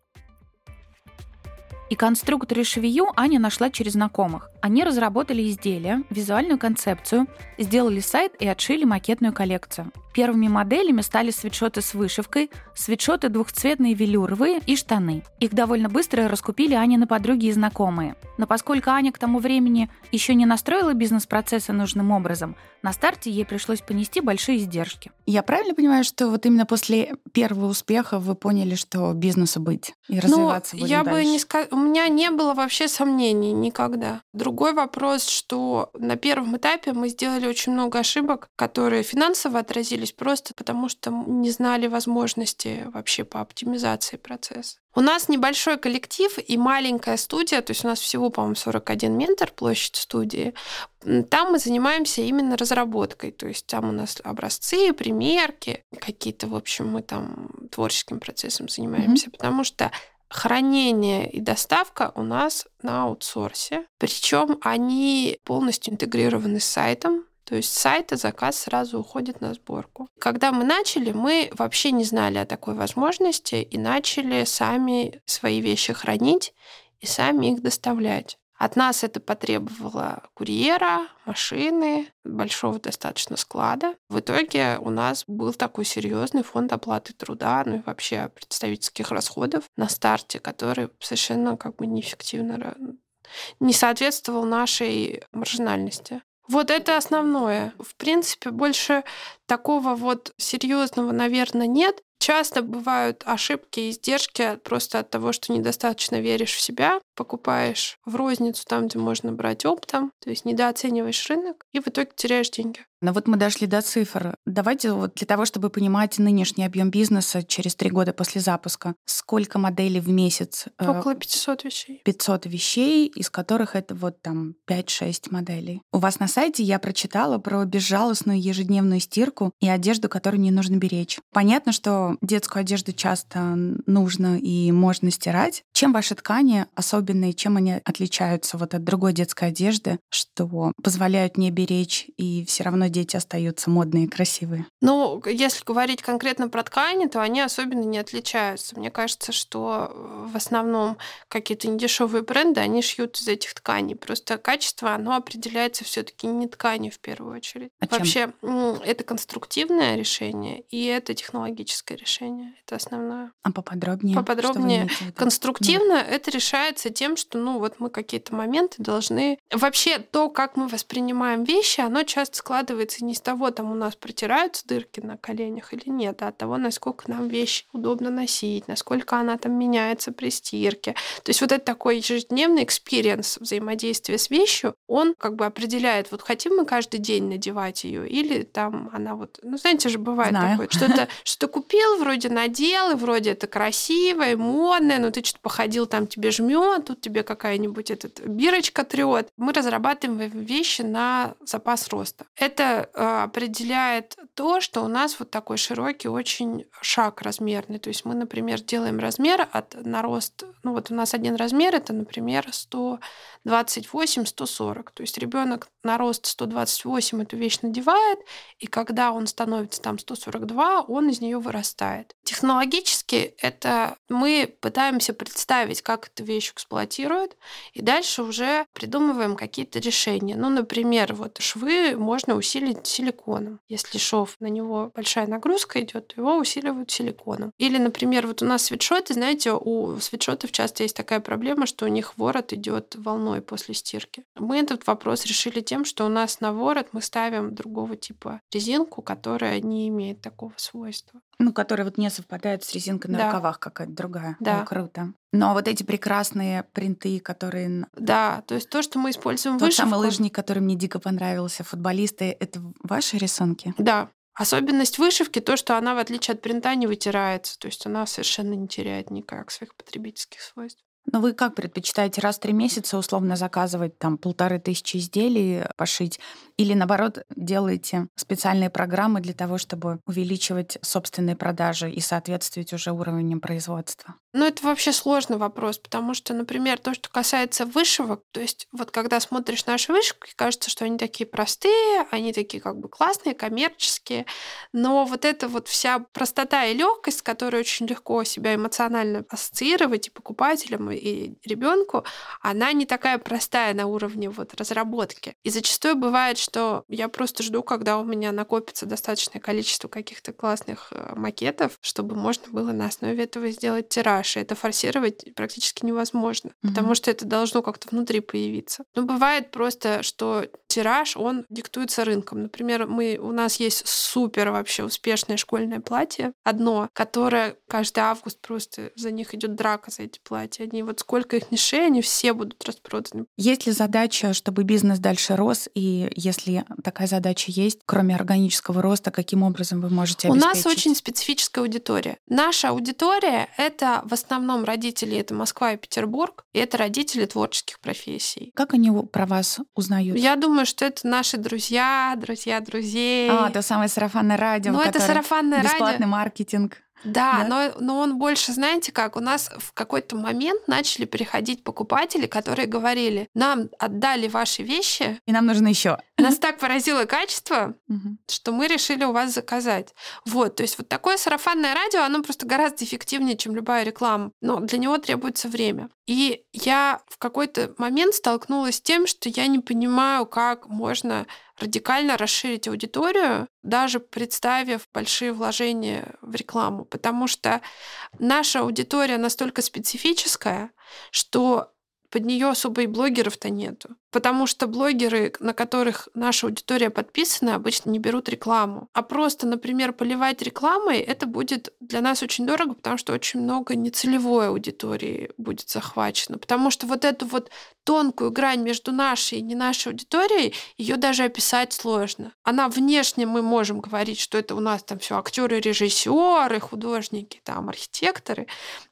И конструктор и швею Аня нашла через знакомых. Они разработали изделие, визуальную концепцию, сделали сайт и отшили макетную коллекцию. Первыми моделями стали свитшоты с вышивкой, свитшоты двухцветные велюровые и штаны. Их довольно быстро раскупили Анины подруги и знакомые. Но поскольку Аня к тому времени еще не настроила бизнес-процессы нужным образом, на старте ей пришлось понести большие издержки. Я правильно понимаю, что вот именно после первого успеха вы поняли, что бизнесу быть и развиваться Но будем я бы дальше? не сказала, у меня не было вообще сомнений никогда. Другой вопрос, что на первом этапе мы сделали очень много ошибок, которые финансово отразились просто потому, что не знали возможности вообще по оптимизации процесса. У нас небольшой коллектив и маленькая студия, то есть у нас всего, по-моему, 41 ментор, площадь студии. Там мы занимаемся именно разработкой, то есть там у нас образцы, примерки, какие-то, в общем, мы там творческим процессом занимаемся, потому что хранение и доставка у нас на аутсорсе. Причем они полностью интегрированы с сайтом. То есть с сайта заказ сразу уходит на сборку. Когда мы начали, мы вообще не знали о такой возможности и начали сами свои вещи хранить и сами их доставлять. От нас это потребовало курьера, машины, большого достаточно склада. В итоге у нас был такой серьезный фонд оплаты труда, ну и вообще представительских расходов на старте, который совершенно как бы неэффективно не соответствовал нашей маржинальности. Вот это основное. В принципе, больше такого вот серьезного, наверное, нет. Часто бывают ошибки и издержки просто от того, что недостаточно веришь в себя, покупаешь в розницу там, где можно брать оптом, то есть недооцениваешь рынок и в итоге теряешь деньги. Но вот мы дошли до цифр. Давайте вот для того, чтобы понимать нынешний объем бизнеса через три года после запуска, сколько моделей в месяц? Э, Около 500 вещей. 500 вещей, из которых это вот там 5-6 моделей. У вас на сайте я прочитала про безжалостную ежедневную стирку и одежду, которую не нужно беречь. Понятно, что детскую одежду часто нужно и можно стирать. Чем ваши ткани особенные, чем они отличаются вот от другой детской одежды, что позволяют не беречь, и все равно дети остаются модные и красивые? Ну, если говорить конкретно про ткани, то они особенно не отличаются. Мне кажется, что э, в основном какие-то недешевые бренды, они шьют из этих тканей. Просто качество, оно определяется все таки не тканью в первую очередь. А чем? Вообще, м, это конструктивное решение и это технологическое решение. Это основное. А поподробнее? Поподробнее. Конструктивно это решается тем, что, ну, вот мы какие-то моменты должны... Вообще, то, как мы воспринимаем вещи, оно часто складывается не из того, там у нас протираются дырки на коленях или нет, а от того, насколько нам вещь удобно носить, насколько она там меняется при стирке. То есть вот это такой ежедневный experience взаимодействия с вещью, он как бы определяет, вот хотим мы каждый день надевать ее или там она вот... Ну, знаете же, бывает Знаю. такое, что-то что купил, вроде надел, и вроде это красиво и модно, но ты что-то походил, там тебе жмет, тут тебе какая-нибудь этот бирочка трет. Мы разрабатываем вещи на запас роста. Это э, определяет то, что у нас вот такой широкий очень шаг размерный. То есть мы, например, делаем размер от на рост, ну вот у нас один размер это, например, 128-140. То есть ребенок на рост 128 эту вещь надевает, и когда он становится там 142, он из нее вырастает. Технологически это мы пытаемся представить, как эту вещь эксплуатируют, и дальше уже придумываем какие-то решения. Ну, например, вот швы можно усилить силиконом. Если шов на него большая нагрузка идет, его усиливают силиконом. Или, например, вот у нас свитшоты, знаете, у свитшотов часто есть такая проблема, что у них ворот идет волной после стирки. Мы этот вопрос решили тем, что у нас на ворот мы ставим другого типа резинку, которая не имеет такого свойства. Ну, которая вот не совпадает с резинкой на Да. рукавах какая-то другая. Да. О, круто. Но вот эти прекрасные принты, которые... Да, то есть то, что мы используем Тот самый вышивку. лыжник, который мне дико понравился, футболисты, это ваши рисунки? Да. Особенность вышивки то, что она, в отличие от принта, не вытирается. То есть она совершенно не теряет никак своих потребительских свойств. Но вы как предпочитаете раз в три месяца условно заказывать там полторы тысячи изделий пошить? Или наоборот делаете специальные программы для того, чтобы увеличивать собственные продажи и соответствовать уже уровнем производства? Ну, это вообще сложный вопрос, потому что, например, то, что касается вышивок, то есть вот когда смотришь наши вышивки, кажется, что они такие простые, они такие как бы классные, коммерческие, но вот эта вот вся простота и легкость, которую очень легко себя эмоционально ассоциировать и покупателям, и ребенку, она не такая простая на уровне вот разработки. И зачастую бывает, что я просто жду, когда у меня накопится достаточное количество каких-то классных э, макетов, чтобы можно было на основе этого сделать тираж. И это форсировать практически невозможно, mm-hmm. потому что это должно как-то внутри появиться. Но бывает просто, что тираж, он диктуется рынком. Например, мы, у нас есть супер вообще успешное школьное платье, одно, которое каждый август просто за них идет драка за эти платья. Они вот сколько их не они все будут распроданы. Есть ли задача, чтобы бизнес дальше рос? И если такая задача есть, кроме органического роста, каким образом вы можете обеспечить? У нас очень специфическая аудитория. Наша аудитория — это в основном родители, это Москва и Петербург, и это родители творческих профессий. Как они про вас узнают? Я думаю, что это наши друзья, друзья друзей. А, то самое сарафанное радио. Ну, это сарафанное бесплатный радио. Бесплатный маркетинг. Да, да? Но, но он больше, знаете как, у нас в какой-то момент начали переходить покупатели, которые говорили, нам отдали ваши вещи. И нам нужно еще. Нас так поразило качество, что мы решили у вас заказать. Вот, то есть вот такое сарафанное радио, оно просто гораздо эффективнее, чем любая реклама. Но для него требуется время. И я в какой-то момент столкнулась с тем, что я не понимаю, как можно радикально расширить аудиторию, даже представив большие вложения в рекламу, потому что наша аудитория настолько специфическая, что под нее особо и блогеров-то нету. Потому что блогеры, на которых наша аудитория подписана, обычно не берут рекламу. А просто, например, поливать рекламой, это будет для нас очень дорого, потому что очень много нецелевой аудитории будет захвачено. Потому что вот эту вот тонкую грань между нашей и не нашей аудиторией, ее даже описать сложно. Она внешне мы можем говорить, что это у нас там все актеры, режиссеры, художники, там архитекторы,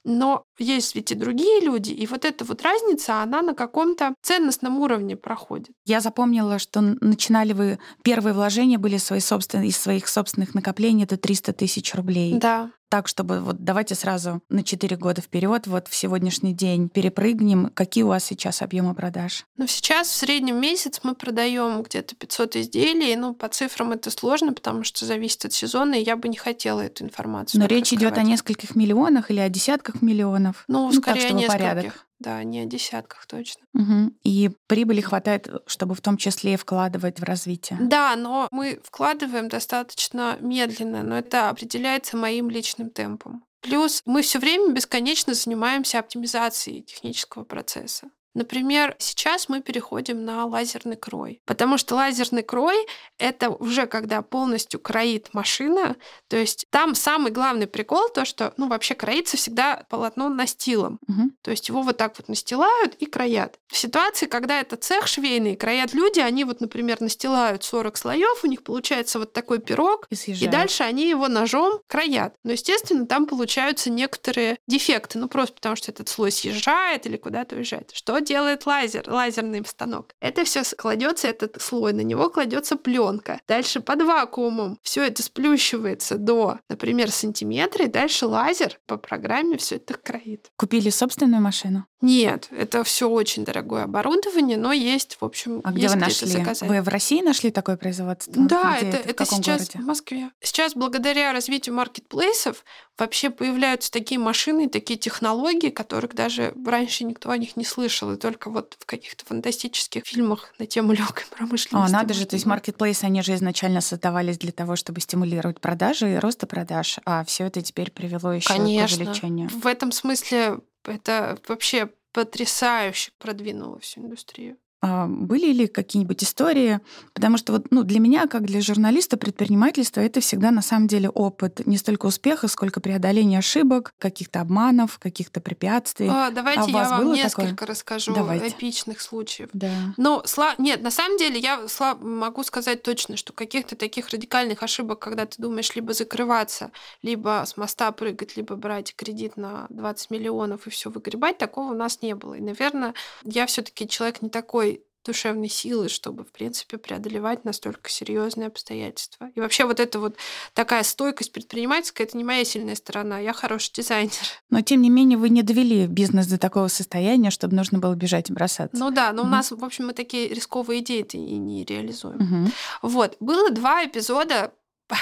но есть ведь и другие люди, и вот эта вот разница, она на каком-то ценностном уровне проходит. Я запомнила, что начинали вы, первые вложения были свои собственные, из своих собственных накоплений, это 300 тысяч рублей. Да так, чтобы вот давайте сразу на 4 года вперед, вот в сегодняшний день перепрыгнем. Какие у вас сейчас объемы продаж? Ну, сейчас в среднем месяц мы продаем где-то 500 изделий. Ну, по цифрам это сложно, потому что зависит от сезона, и я бы не хотела эту информацию. Но речь идет о нескольких миллионах или о десятках миллионов? Ну, ну скорее так, о нескольких. Порядок. Да, не о десятках точно. Угу. И прибыли хватает, чтобы в том числе вкладывать в развитие. Да, но мы вкладываем достаточно медленно, но это определяется моим личным темпом. Плюс мы все время бесконечно занимаемся оптимизацией технического процесса. Например, сейчас мы переходим на лазерный крой, потому что лазерный крой — это уже когда полностью кроит машина, то есть там самый главный прикол то, что, ну, вообще кроится всегда полотно настилом, угу. то есть его вот так вот настилают и кроят. В ситуации, когда это цех швейный, кроят люди, они вот, например, настилают 40 слоев, у них получается вот такой пирог, и, и дальше они его ножом кроят. Но, естественно, там получаются некоторые дефекты, ну, просто потому что этот слой съезжает или куда-то уезжает. Что делает лазер, лазерный станок? Это все кладется, этот слой, на него кладется пленка. Дальше под вакуумом все это сплющивается до, например, сантиметра, и дальше лазер по программе все это кроит. Купили собственную машину? Нет, это все очень дорогое оборудование, но есть, в общем, а где вы нашли? Заказать. Вы в России нашли такое производство? Да, где это, это, это сейчас городе? в Москве. Сейчас благодаря развитию маркетплейсов вообще появляются такие машины, такие технологии, которых даже раньше никто о них не слышал, и только вот в каких-то фантастических фильмах на тему легкой промышленности. А, надо же, то есть маркетплейсы, они же изначально создавались для того, чтобы стимулировать продажи и рост продаж, а все это теперь привело еще Конечно. к увеличению. В этом смысле это вообще потрясающе продвинуло всю индустрию. А были ли какие-нибудь истории? Потому что вот, ну, для меня, как для журналиста, предпринимательство — это всегда на самом деле опыт не столько успеха, сколько преодоления ошибок, каких-то обманов, каких-то препятствий. А, давайте а я вам несколько такое? расскажу Давайте. эпичных случаев. Да. Ну, сла... нет, на самом деле я сла... могу сказать точно, что каких-то таких радикальных ошибок, когда ты думаешь либо закрываться, либо с моста прыгать, либо брать кредит на 20 миллионов и все выгребать, такого у нас не было. И, наверное, я все-таки человек не такой душевной силы, чтобы, в принципе, преодолевать настолько серьезные обстоятельства. И вообще вот эта вот такая стойкость предпринимательская, это не моя сильная сторона, я хороший дизайнер. Но, тем не менее, вы не довели бизнес до такого состояния, чтобы нужно было бежать и бросаться. Ну да, но у Мгм. нас, в общем, мы такие рисковые идеи-то и не реализуем. Мгм. Вот, было два эпизода,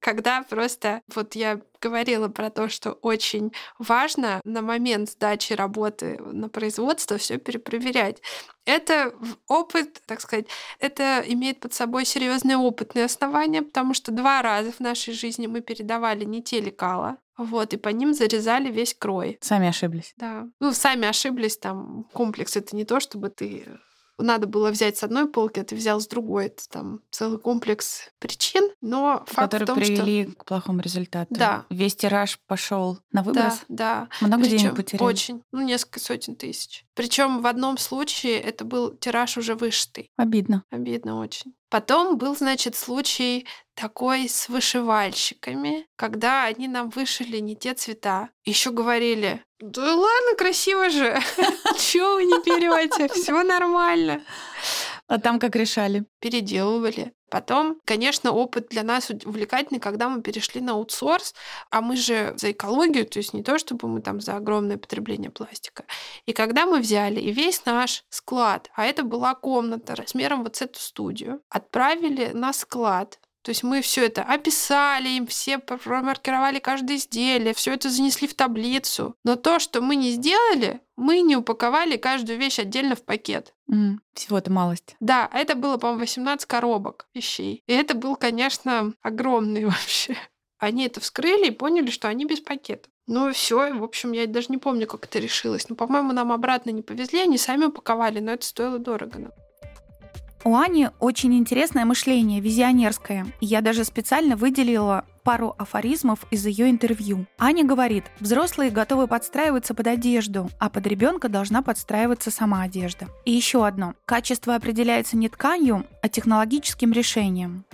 когда просто вот я говорила про то, что очень важно на момент сдачи работы на производство все перепроверять. Это опыт, так сказать, это имеет под собой серьезные опытные основания, потому что два раза в нашей жизни мы передавали не те лекала, вот, и по ним зарезали весь крой. Сами ошиблись. Да. Ну, сами ошиблись, там, комплекс это не то, чтобы ты надо было взять с одной полки, а ты взял с другой. Это там целый комплекс причин, но факт которые в том, привели к плохому результату. Да. Весь тираж пошел на что... выброс. Да, да. Много Причём денег потеряли. Очень. Ну, несколько сотен тысяч. Причем в одном случае это был тираж уже вышитый. Обидно. Обидно очень. Потом был, значит, случай такой с вышивальщиками, когда они нам вышили не те цвета. Еще говорили, да ладно, красиво же. Чего вы не берете? Все нормально. А там как решали? переделывали. Потом, конечно, опыт для нас увлекательный, когда мы перешли на аутсорс, а мы же за экологию, то есть не то, чтобы мы там за огромное потребление пластика. И когда мы взяли и весь наш склад, а это была комната размером вот с эту студию, отправили на склад, то есть мы все это описали им, все пр- промаркировали каждое изделие, все это занесли в таблицу. Но то, что мы не сделали, мы не упаковали каждую вещь отдельно в пакет. М, Всего-то малость. Да, это было, по-моему, 18 коробок вещей. И это был, конечно, огромный вообще. Они это вскрыли и поняли, что они без пакета. Ну все, в общем, я даже не помню, как это решилось. Но, по-моему, нам обратно не повезли, они сами упаковали, но это стоило дорого. нам. У Ани очень интересное мышление, визионерское. Я даже специально выделила пару афоризмов из ее интервью. Аня говорит, взрослые готовы подстраиваться под одежду, а под ребенка должна подстраиваться сама одежда. И еще одно. Качество определяется не тканью, а технологическим решением.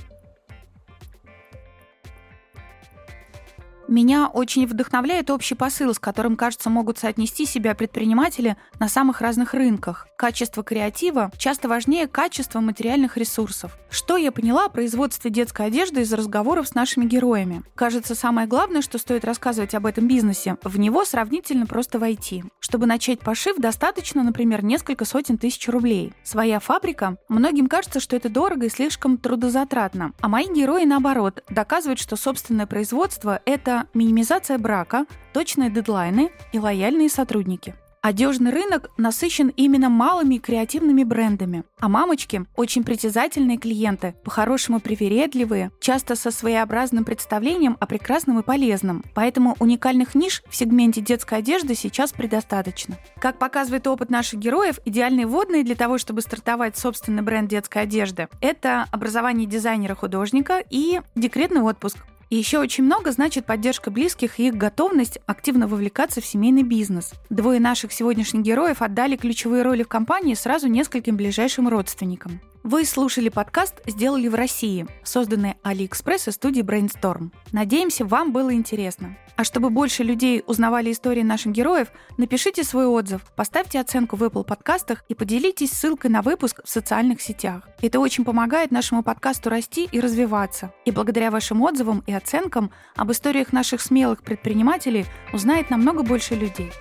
Меня очень вдохновляет общий посыл, с которым, кажется, могут соотнести себя предприниматели на самых разных рынках. Качество креатива часто важнее качества материальных ресурсов. Что я поняла о производстве детской одежды из разговоров с нашими героями? Кажется, самое главное, что стоит рассказывать об этом бизнесе, в него сравнительно просто войти. Чтобы начать пошив, достаточно, например, несколько сотен тысяч рублей. Своя фабрика? Многим кажется, что это дорого и слишком трудозатратно. А мои герои, наоборот, доказывают, что собственное производство – это минимизация брака, точные дедлайны и лояльные сотрудники. Одежный рынок насыщен именно малыми креативными брендами, а мамочки – очень притязательные клиенты, по-хорошему привередливые, часто со своеобразным представлением о прекрасном и полезном. Поэтому уникальных ниш в сегменте детской одежды сейчас предостаточно. Как показывает опыт наших героев, идеальные водные для того, чтобы стартовать собственный бренд детской одежды – это образование дизайнера-художника и декретный отпуск. И еще очень много значит поддержка близких и их готовность активно вовлекаться в семейный бизнес. Двое наших сегодняшних героев отдали ключевые роли в компании сразу нескольким ближайшим родственникам. Вы слушали подкаст «Сделали в России», созданный AliExpress и студией Brainstorm. Надеемся, вам было интересно. А чтобы больше людей узнавали истории наших героев, напишите свой отзыв, поставьте оценку в Apple подкастах и поделитесь ссылкой на выпуск в социальных сетях. Это очень помогает нашему подкасту расти и развиваться. И благодаря вашим отзывам и оценкам об историях наших смелых предпринимателей узнает намного больше людей.